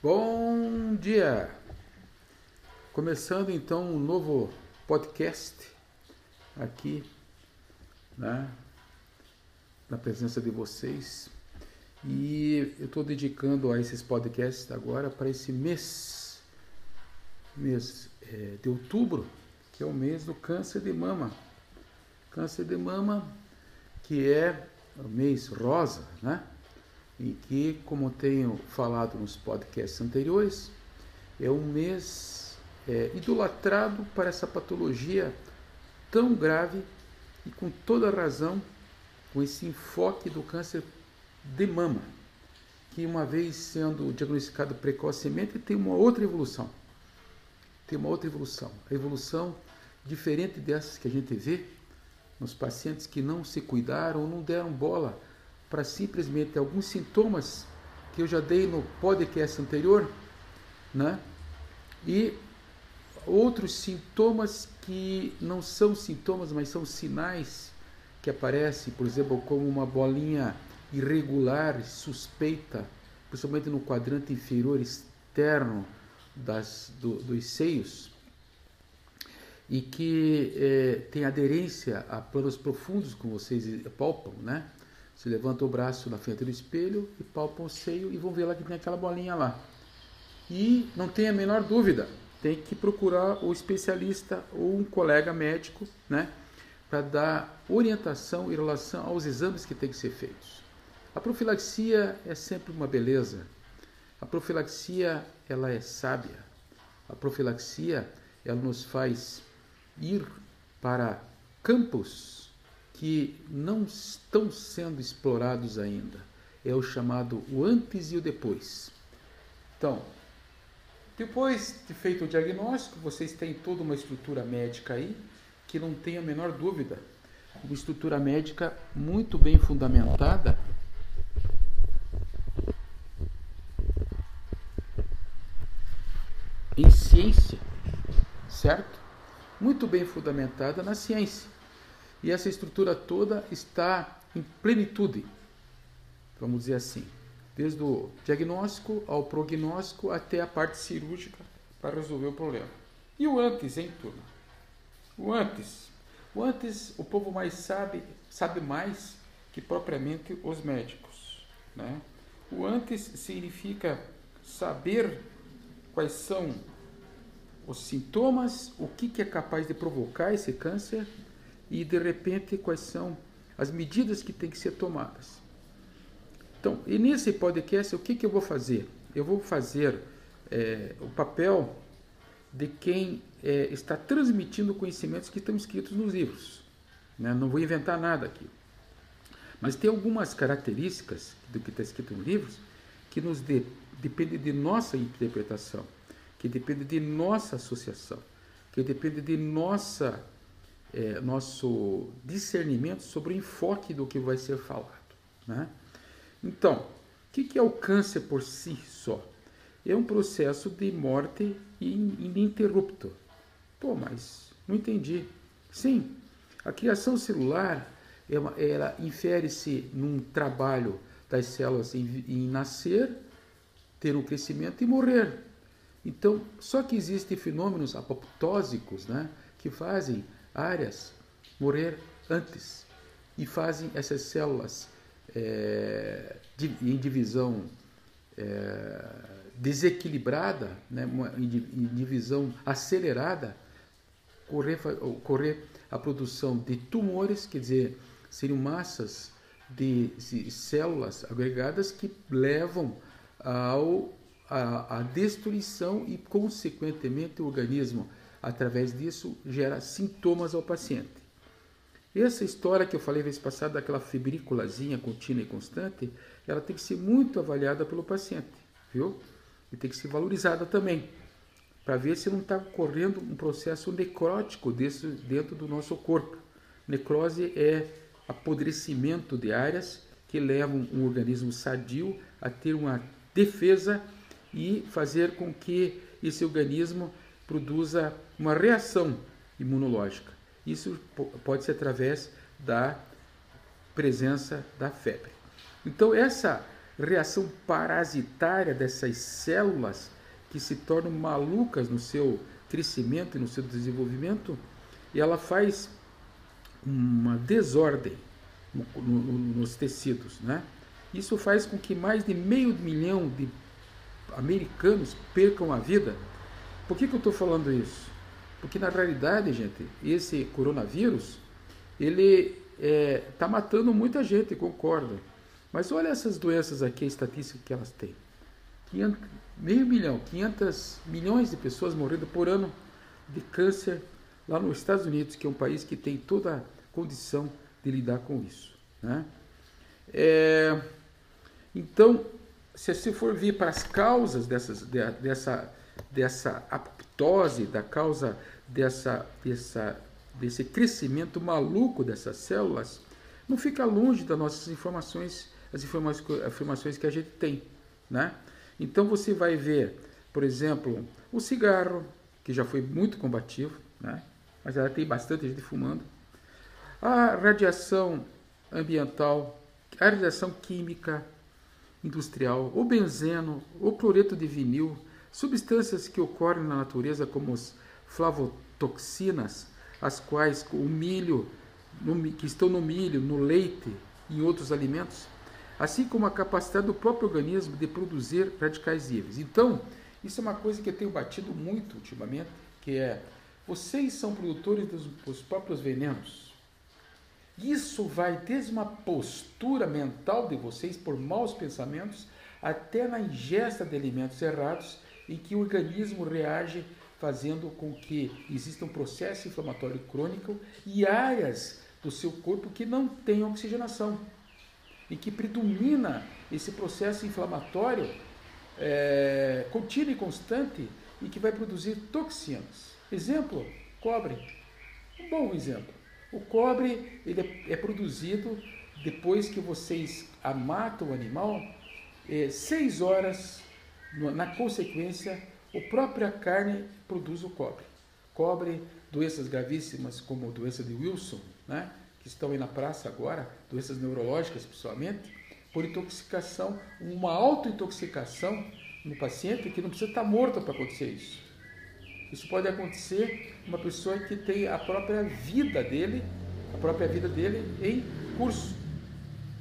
Bom dia! Começando então um novo podcast aqui, né, na presença de vocês. E eu estou dedicando a esses podcasts agora para esse mês, mês é, de outubro, que é o mês do câncer de mama. Câncer de mama, que é o mês rosa, né? Em que, como tenho falado nos podcasts anteriores, é um mês é, idolatrado para essa patologia tão grave e com toda razão, com esse enfoque do câncer de mama, que uma vez sendo diagnosticado precocemente tem uma outra evolução. Tem uma outra evolução. A evolução diferente dessas que a gente vê nos pacientes que não se cuidaram ou não deram bola para simplesmente alguns sintomas que eu já dei no podcast anterior, né? E outros sintomas que não são sintomas, mas são sinais que aparecem, por exemplo, como uma bolinha irregular, suspeita, principalmente no quadrante inferior externo das, do, dos seios, e que é, tem aderência a planos profundos, como vocês palpam, né? Você levanta o braço na frente do espelho e palpam o seio e vão ver lá que tem aquela bolinha lá. E não tem a menor dúvida, tem que procurar o especialista ou um colega médico, né, para dar orientação em relação aos exames que têm que ser feitos. A profilaxia é sempre uma beleza. A profilaxia, ela é sábia. A profilaxia, ela nos faz ir para campos que não estão sendo explorados ainda. É o chamado o antes e o depois. Então, depois de feito o diagnóstico, vocês têm toda uma estrutura médica aí, que não tem a menor dúvida. Uma estrutura médica muito bem fundamentada. Em ciência, certo? Muito bem fundamentada na ciência. E essa estrutura toda está em plenitude, vamos dizer assim, desde o diagnóstico ao prognóstico até a parte cirúrgica para resolver o problema. E o antes, hein, turma? O antes. O antes, o povo mais sabe, sabe mais que propriamente os médicos. Né? O antes significa saber quais são os sintomas, o que, que é capaz de provocar esse câncer e de repente quais são as medidas que têm que ser tomadas. Então, e nesse podcast, o que, que eu vou fazer? Eu vou fazer é, o papel de quem é, está transmitindo conhecimentos que estão escritos nos livros. Né? Não vou inventar nada aqui. Mas tem algumas características do que está escrito nos livros que nos de, depende de nossa interpretação, que depende de nossa associação, que depende de nossa é, nosso discernimento sobre o enfoque do que vai ser falado. Né? Então, o que, que é o câncer por si só? É um processo de morte ininterrupto. Pô, mas não entendi. Sim, a criação celular é ela infere-se num trabalho das células em, em nascer, ter um crescimento e morrer. Então, só que existem fenômenos apoptósicos né, que fazem áreas morrer antes e fazem essas células é, em divisão é, desequilibrada, né, em divisão acelerada, correr, correr a produção de tumores, quer dizer, seriam massas de, de células agregadas que levam ao, a, a destruição e, consequentemente, o organismo através disso, gera sintomas ao paciente. Essa história que eu falei vez passada, daquela fibrículazinha contínua e constante, ela tem que ser muito avaliada pelo paciente, viu? E tem que ser valorizada também, para ver se não está ocorrendo um processo necrótico desse, dentro do nosso corpo. Necrose é apodrecimento de áreas que levam um organismo sadio a ter uma defesa e fazer com que esse organismo produza uma reação imunológica. Isso pode ser através da presença da febre. Então essa reação parasitária dessas células que se tornam malucas no seu crescimento e no seu desenvolvimento, ela faz uma desordem no, no, nos tecidos, né? Isso faz com que mais de meio milhão de americanos percam a vida. Por que, que eu estou falando isso? Porque na realidade, gente, esse coronavírus ele está é, tá matando muita gente, concordo. Mas olha essas doenças aqui, a estatística que elas têm. 500, meio milhão, 500 milhões de pessoas morrendo por ano de câncer lá nos Estados Unidos, que é um país que tem toda a condição de lidar com isso. Né? É, então, se você for vir para as causas dessas, dessa, dessa apoptose, da causa dessa, dessa, desse crescimento maluco dessas células, não fica longe das nossas informações, as informações, que a gente tem. Né? Então você vai ver, por exemplo, o cigarro, que já foi muito combativo, né? mas ela tem bastante gente fumando. A radiação ambiental, a radiação química industrial, o benzeno, o cloreto de vinil, substâncias que ocorrem na natureza como as flavotoxinas, as quais o milho, que estão no milho, no leite e em outros alimentos, assim como a capacidade do próprio organismo de produzir radicais livres. Então, isso é uma coisa que eu tenho batido muito ultimamente, que é vocês são produtores dos, dos próprios venenos. Isso vai desde uma postura mental de vocês por maus pensamentos até na ingesta de alimentos errados em que o organismo reage fazendo com que exista um processo inflamatório crônico e áreas do seu corpo que não têm oxigenação e que predomina esse processo inflamatório é, contínuo e constante e que vai produzir toxinas. Exemplo, cobre. Um bom exemplo. O cobre ele é, é produzido depois que vocês matam o animal, é, seis horas na consequência, a própria carne produz o cobre. Cobre, doenças gravíssimas como a doença de Wilson, né? que estão aí na praça agora, doenças neurológicas principalmente, por intoxicação, uma autointoxicação no paciente que não precisa estar morto para acontecer isso. Isso pode acontecer uma pessoa que tem a própria vida dele, a própria vida dele em curso,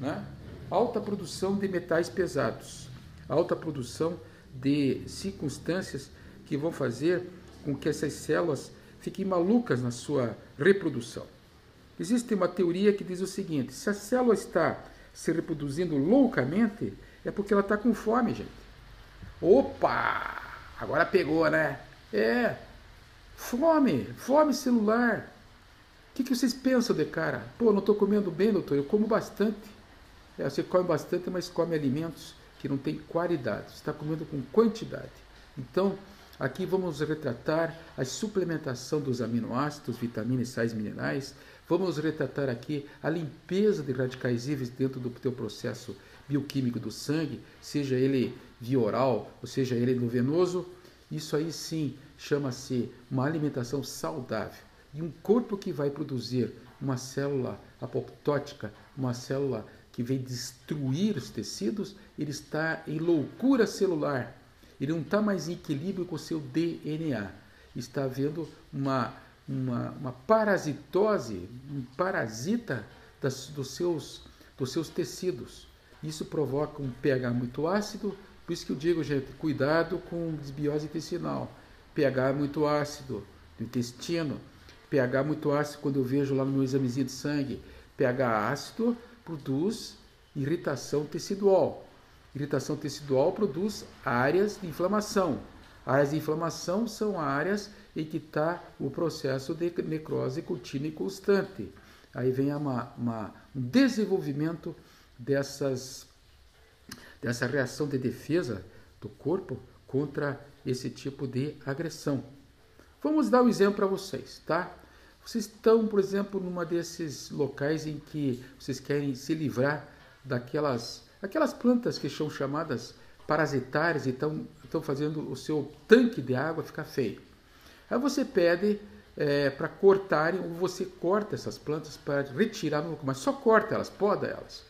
né? Alta produção de metais pesados, alta produção de circunstâncias que vão fazer com que essas células fiquem malucas na sua reprodução. Existe uma teoria que diz o seguinte: se a célula está se reproduzindo loucamente, é porque ela está com fome, gente. Opa! Agora pegou, né? É. Fome, fome celular. O que, que vocês pensam de cara? Pô, não estou comendo bem, doutor, eu como bastante. É, você come bastante, mas come alimentos que não têm qualidade. Está comendo com quantidade. Então, aqui vamos retratar a suplementação dos aminoácidos, vitaminas, sais minerais, Vamos retratar aqui a limpeza de radicais livres dentro do teu processo bioquímico do sangue, seja ele via oral, ou seja ele no venoso. Isso aí sim chama-se uma alimentação saudável. E um corpo que vai produzir uma célula apoptótica, uma célula que vem destruir os tecidos, ele está em loucura celular. Ele não está mais em equilíbrio com o seu DNA. Está havendo uma uma, uma parasitose, um parasita das, dos, seus, dos seus tecidos. Isso provoca um pH muito ácido, por isso que eu digo, gente, cuidado com desbiose intestinal. pH muito ácido no intestino, pH muito ácido quando eu vejo lá no meu examezinho de sangue, pH ácido produz irritação tecidual. Irritação tecidual produz áreas de inflamação. Áreas de inflamação são áreas em que está o processo de necrose contínua e constante. Aí vem uma, uma, um desenvolvimento dessas, dessa reação de defesa do corpo contra esse tipo de agressão. Vamos dar um exemplo para vocês, tá? Vocês estão, por exemplo, numa desses locais em que vocês querem se livrar daquelas aquelas plantas que são chamadas parasitárias e estão, estão fazendo o seu tanque de água ficar feio. Aí você pede é, para cortarem, ou você corta essas plantas para retirar no mas só corta elas, poda elas.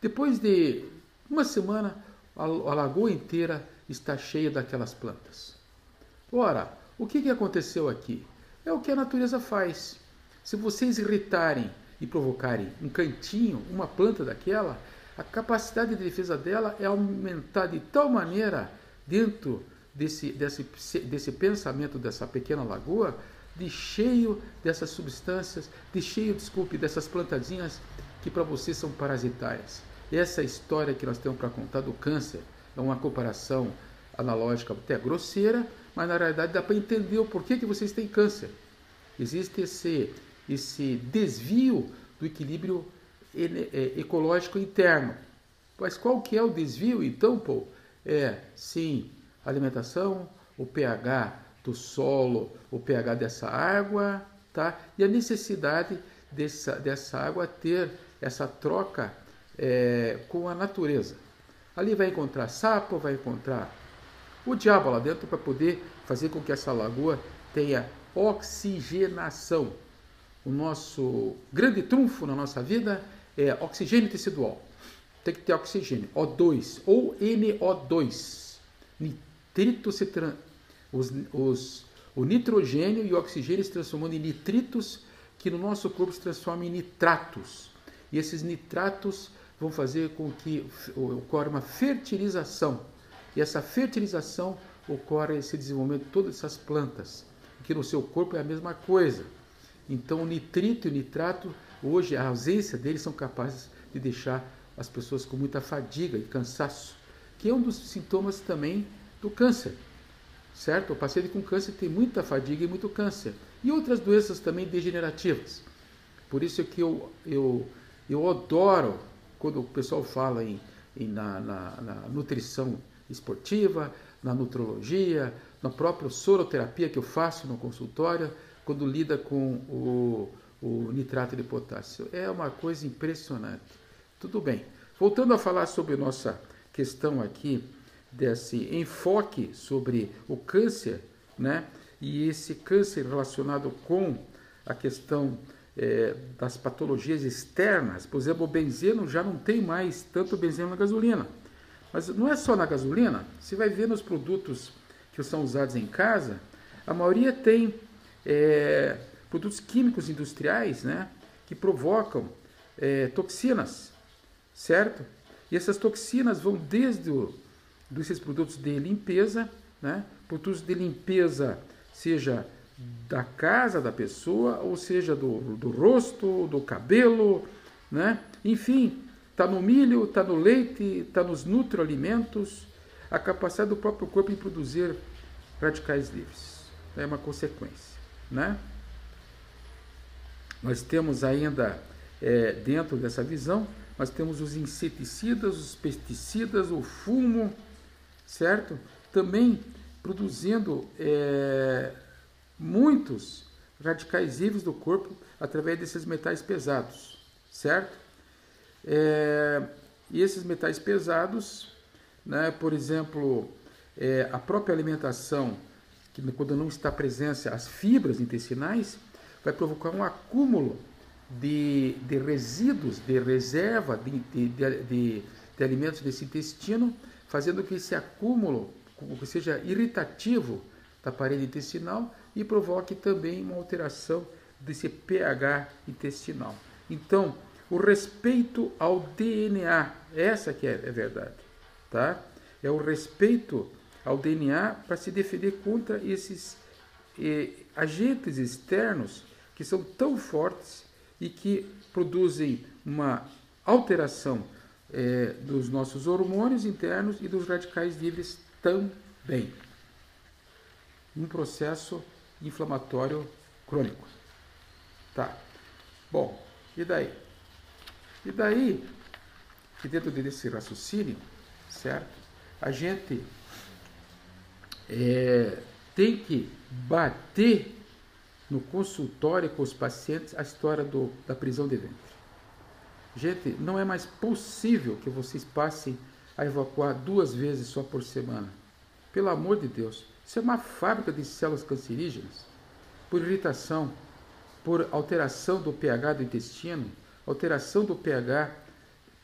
Depois de uma semana a, a lagoa inteira está cheia daquelas plantas. Ora, o que, que aconteceu aqui? É o que a natureza faz. Se vocês irritarem e provocarem um cantinho, uma planta daquela, a capacidade de defesa dela é aumentar de tal maneira dentro desse, desse, desse pensamento dessa pequena lagoa, de cheio dessas substâncias, de cheio, desculpe, dessas plantadinhas que para vocês são parasitárias. Essa é história que nós temos para contar do câncer é uma comparação analógica até grosseira, mas na realidade dá para entender o porquê que vocês têm câncer. Existe esse, esse desvio do equilíbrio é, ecológico interno. Mas qual que é o desvio então, Paul? É, sim, alimentação, o pH do solo, o pH dessa água, tá? E a necessidade dessa, dessa água ter essa troca é, com a natureza. Ali vai encontrar sapo, vai encontrar o diabo lá dentro para poder fazer com que essa lagoa tenha oxigenação. O nosso grande trunfo na nossa vida é oxigênio tecidual. Tem que ter oxigênio, O2 ou NO2. Nitrito se tra... os, os, o nitrogênio e o oxigênio se transformando em nitritos que no nosso corpo se transformam em nitratos. E esses nitratos vão fazer com que ocorra uma fertilização. E essa fertilização ocorre esse desenvolvimento de todas essas plantas, que no seu corpo é a mesma coisa. Então, o nitrito e o nitrato, hoje, a ausência deles são capazes de deixar as pessoas com muita fadiga e cansaço, que é um dos sintomas também do câncer. Certo? O paciente com câncer tem muita fadiga e muito câncer. E outras doenças também degenerativas. Por isso é que eu, eu, eu adoro quando o pessoal fala em, em na, na, na, nutrição esportiva, na nutrologia, na própria soroterapia que eu faço no consultório, quando lida com o, o nitrato de potássio. É uma coisa impressionante. Tudo bem. Voltando a falar sobre nossa questão aqui desse enfoque sobre o câncer, né? E esse câncer relacionado com a questão é, das patologias externas, por exemplo, o benzeno já não tem mais tanto benzeno na gasolina. Mas não é só na gasolina, você vai ver nos produtos que são usados em casa, a maioria tem é, produtos químicos industriais né, que provocam é, toxinas, certo? E essas toxinas vão desde o, desses produtos de limpeza, né, produtos de limpeza, seja da casa da pessoa, ou seja, do, do rosto, do cabelo, né? Enfim, está no milho, está no leite, está nos nutroalimentos, a capacidade do próprio corpo em produzir radicais livres. É uma consequência, né? Nós temos ainda, é, dentro dessa visão, nós temos os inseticidas, os pesticidas, o fumo, certo? Também produzindo é, muitos radicais livres do corpo através desses metais pesados, certo? É, e esses metais pesados, né, por exemplo, é, a própria alimentação, que quando não está presente as fibras intestinais, vai provocar um acúmulo de, de resíduos, de reserva de, de, de, de alimentos desse intestino, fazendo que esse acúmulo seja irritativo da parede intestinal e provoque também uma alteração desse pH intestinal. Então, o respeito ao DNA, essa que é a verdade, tá? É o respeito ao DNA para se defender contra esses eh, agentes externos que são tão fortes e que produzem uma alteração eh, dos nossos hormônios internos e dos radicais livres também. Um processo inflamatório crônico. Tá. Bom, e daí? E daí, que dentro desse raciocínio, certo? A gente é, tem que bater no consultório com os pacientes a história do, da prisão de ventre. Gente, não é mais possível que vocês passem a evacuar duas vezes só por semana. Pelo amor de Deus. Isso é uma fábrica de células cancerígenas. Por irritação, por alteração do pH do intestino, alteração do pH,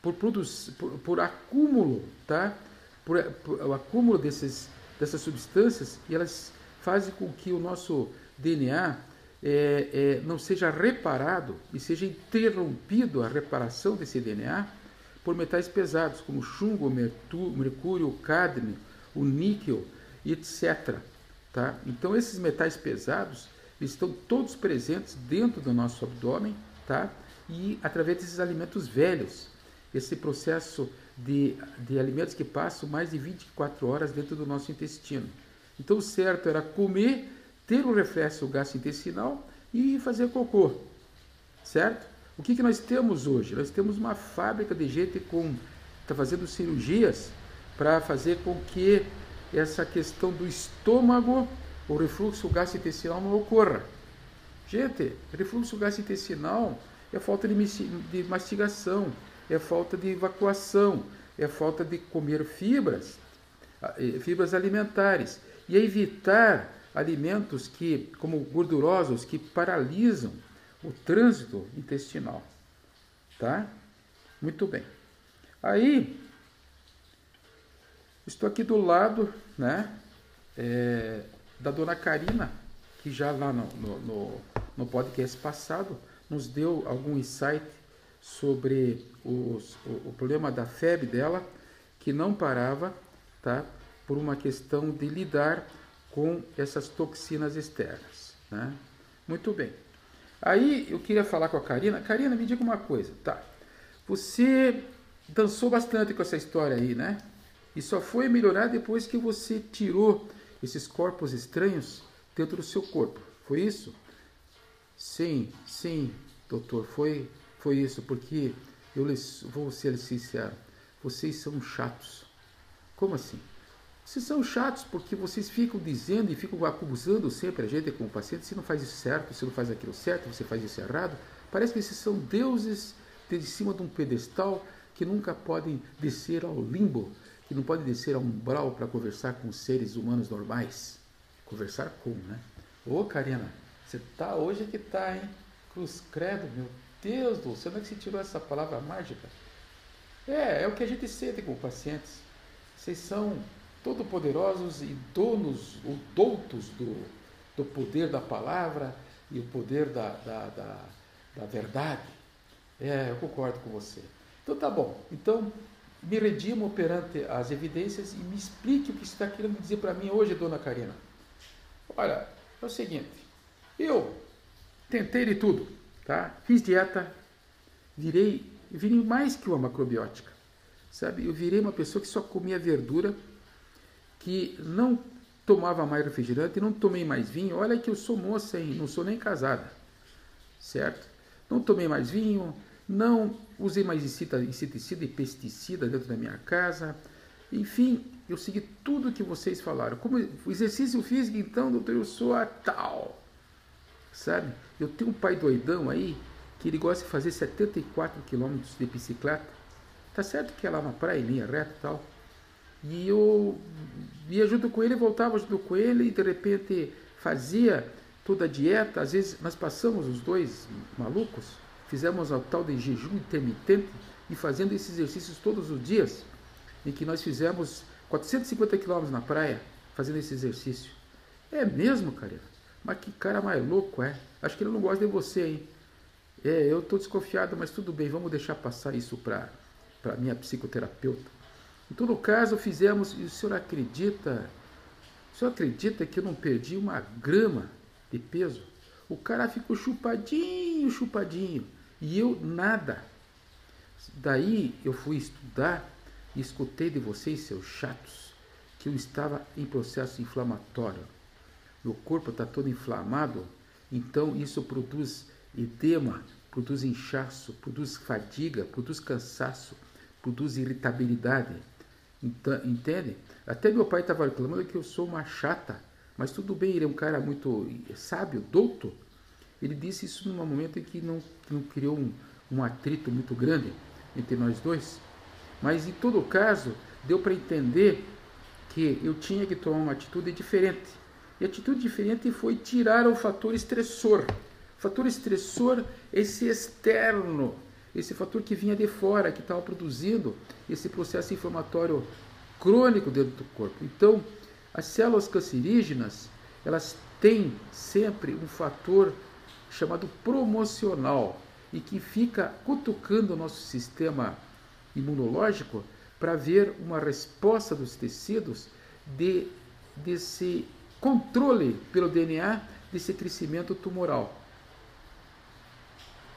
por, por, por acúmulo tá? por, por, o acúmulo desses, dessas substâncias e elas fazem com que o nosso DNA é, é, não seja reparado e seja interrompido a reparação desse DNA por metais pesados, como chumbo, mercúrio, cádmio, o níquel, etc. Tá? Então, esses metais pesados estão todos presentes dentro do nosso abdômen tá? e através desses alimentos velhos. Esse processo de, de alimentos que passam mais de 24 horas dentro do nosso intestino. Então, o certo era comer, ter um reflexo gastrointestinal e fazer cocô, certo? O que, que nós temos hoje? Nós temos uma fábrica de gente com está fazendo cirurgias para fazer com que essa questão do estômago, o refluxo gastrointestinal não ocorra. Gente, refluxo gastrointestinal é falta de, de mastigação, é falta de evacuação, é falta de comer fibras, fibras alimentares e evitar alimentos que, como gordurosos, que paralisam o trânsito intestinal. Tá? Muito bem. Aí, estou aqui do lado, né, é, da dona Karina, que já lá no, no, no, no podcast passado nos deu algum insight sobre os, o, o, problema da febre dela, que não parava, tá? Por uma questão de lidar com essas toxinas externas, né? Muito bem. Aí eu queria falar com a Karina. Karina, me diga uma coisa, tá? Você dançou bastante com essa história aí, né? E só foi melhorar depois que você tirou esses corpos estranhos dentro do seu corpo. Foi isso? Sim, sim, doutor, foi, foi isso, porque eu lhes, vou ser sincero, vocês são chatos. Como assim? Vocês são chatos porque vocês ficam dizendo e ficam acusando sempre a gente como paciente, se não faz isso certo, se não faz aquilo certo, você faz isso errado. Parece que esses são deuses de cima de um pedestal que nunca podem descer ao limbo, que não podem descer ao umbral para conversar com seres humanos normais. Conversar com, né? Ô, Karina, você tá hoje que tá, hein? Cruz credo, meu Deus do céu, onde é que você tirou essa palavra mágica? É, é o que a gente sente com pacientes. Vocês são todo-poderosos e donos, ou doutos do, do poder da palavra e o poder da, da, da, da verdade. É, eu concordo com você. Então tá bom. Então me redimo perante as evidências e me explique o que está querendo dizer para mim hoje, dona Karina. Olha, é o seguinte, eu tentei de tudo, tá? Fiz dieta, virei, virei mais que uma macrobiótica, sabe? Eu virei uma pessoa que só comia verdura, que não tomava mais refrigerante, não tomei mais vinho. Olha que eu sou moça, hein? Não sou nem casada, certo? Não tomei mais vinho, não usei mais inseticida e pesticida dentro da minha casa. Enfim, eu segui tudo que vocês falaram. Como exercício físico, então, doutor, eu sou a tal. Sabe? Eu tenho um pai doidão aí que ele gosta de fazer 74 quilômetros de bicicleta. Tá certo que é lá na praia, linha reta e tal. E eu ia junto com ele, voltava junto com ele e de repente fazia toda a dieta. Às vezes nós passamos os dois malucos fizemos o tal de jejum intermitente e fazendo esses exercícios todos os dias, em que nós fizemos 450 quilômetros na praia, fazendo esse exercício. É mesmo, cara? Mas que cara mais louco, é? Acho que ele não gosta de você, hein? É, eu estou desconfiado, mas tudo bem, vamos deixar passar isso para a minha psicoterapeuta. Em todo caso, fizemos, e o senhor acredita, o senhor acredita que eu não perdi uma grama de peso? O cara ficou chupadinho, chupadinho. E eu nada. Daí eu fui estudar e escutei de vocês, seus chatos, que eu estava em processo inflamatório. Meu corpo está todo inflamado, então isso produz edema, produz inchaço, produz fadiga, produz cansaço, produz irritabilidade. Então, entende? Até meu pai estava reclamando que eu sou uma chata, mas tudo bem, ele é um cara muito sábio, douto. Ele disse isso num momento em que não, não criou um, um atrito muito grande entre nós dois. Mas em todo caso, deu para entender que eu tinha que tomar uma atitude diferente. E atitude diferente foi tirar o fator estressor. O fator estressor, esse externo, esse fator que vinha de fora, que estava produzindo esse processo inflamatório crônico dentro do corpo. Então, as células cancerígenas, elas têm sempre um fator chamado promocional e que fica cutucando o nosso sistema imunológico para ver uma resposta dos tecidos de, desse controle pelo DNA desse crescimento tumoral.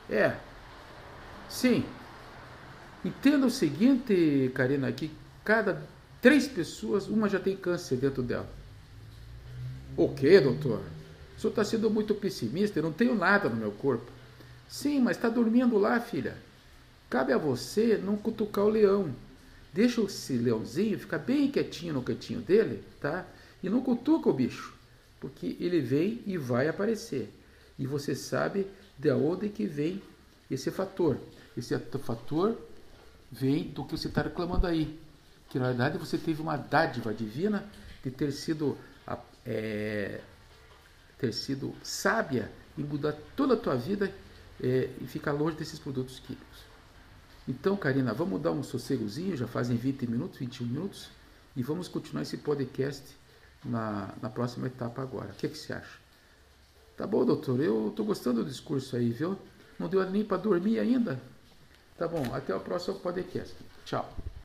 É, sim. Entenda o seguinte, Karina, que cada três pessoas, uma já tem câncer dentro dela. O que, doutor? O senhor está sendo muito pessimista, eu não tenho nada no meu corpo. Sim, mas está dormindo lá, filha. Cabe a você não cutucar o leão. Deixa esse leãozinho ficar bem quietinho no cantinho dele, tá? E não cutuca o bicho, porque ele vem e vai aparecer. E você sabe de onde que vem esse fator. Esse fator vem do que você está reclamando aí. Que na verdade você teve uma dádiva divina de ter sido, é, ter sido sábia e mudar toda a tua vida é, e ficar longe desses produtos químicos. Então, Karina, vamos dar um sossegozinho, já fazem 20 minutos, 21 minutos, e vamos continuar esse podcast na, na próxima etapa agora. O que, que você acha? Tá bom, doutor, eu estou gostando do discurso aí, viu? Não deu nem para dormir ainda? Tá bom, até o próximo podcast. Tchau.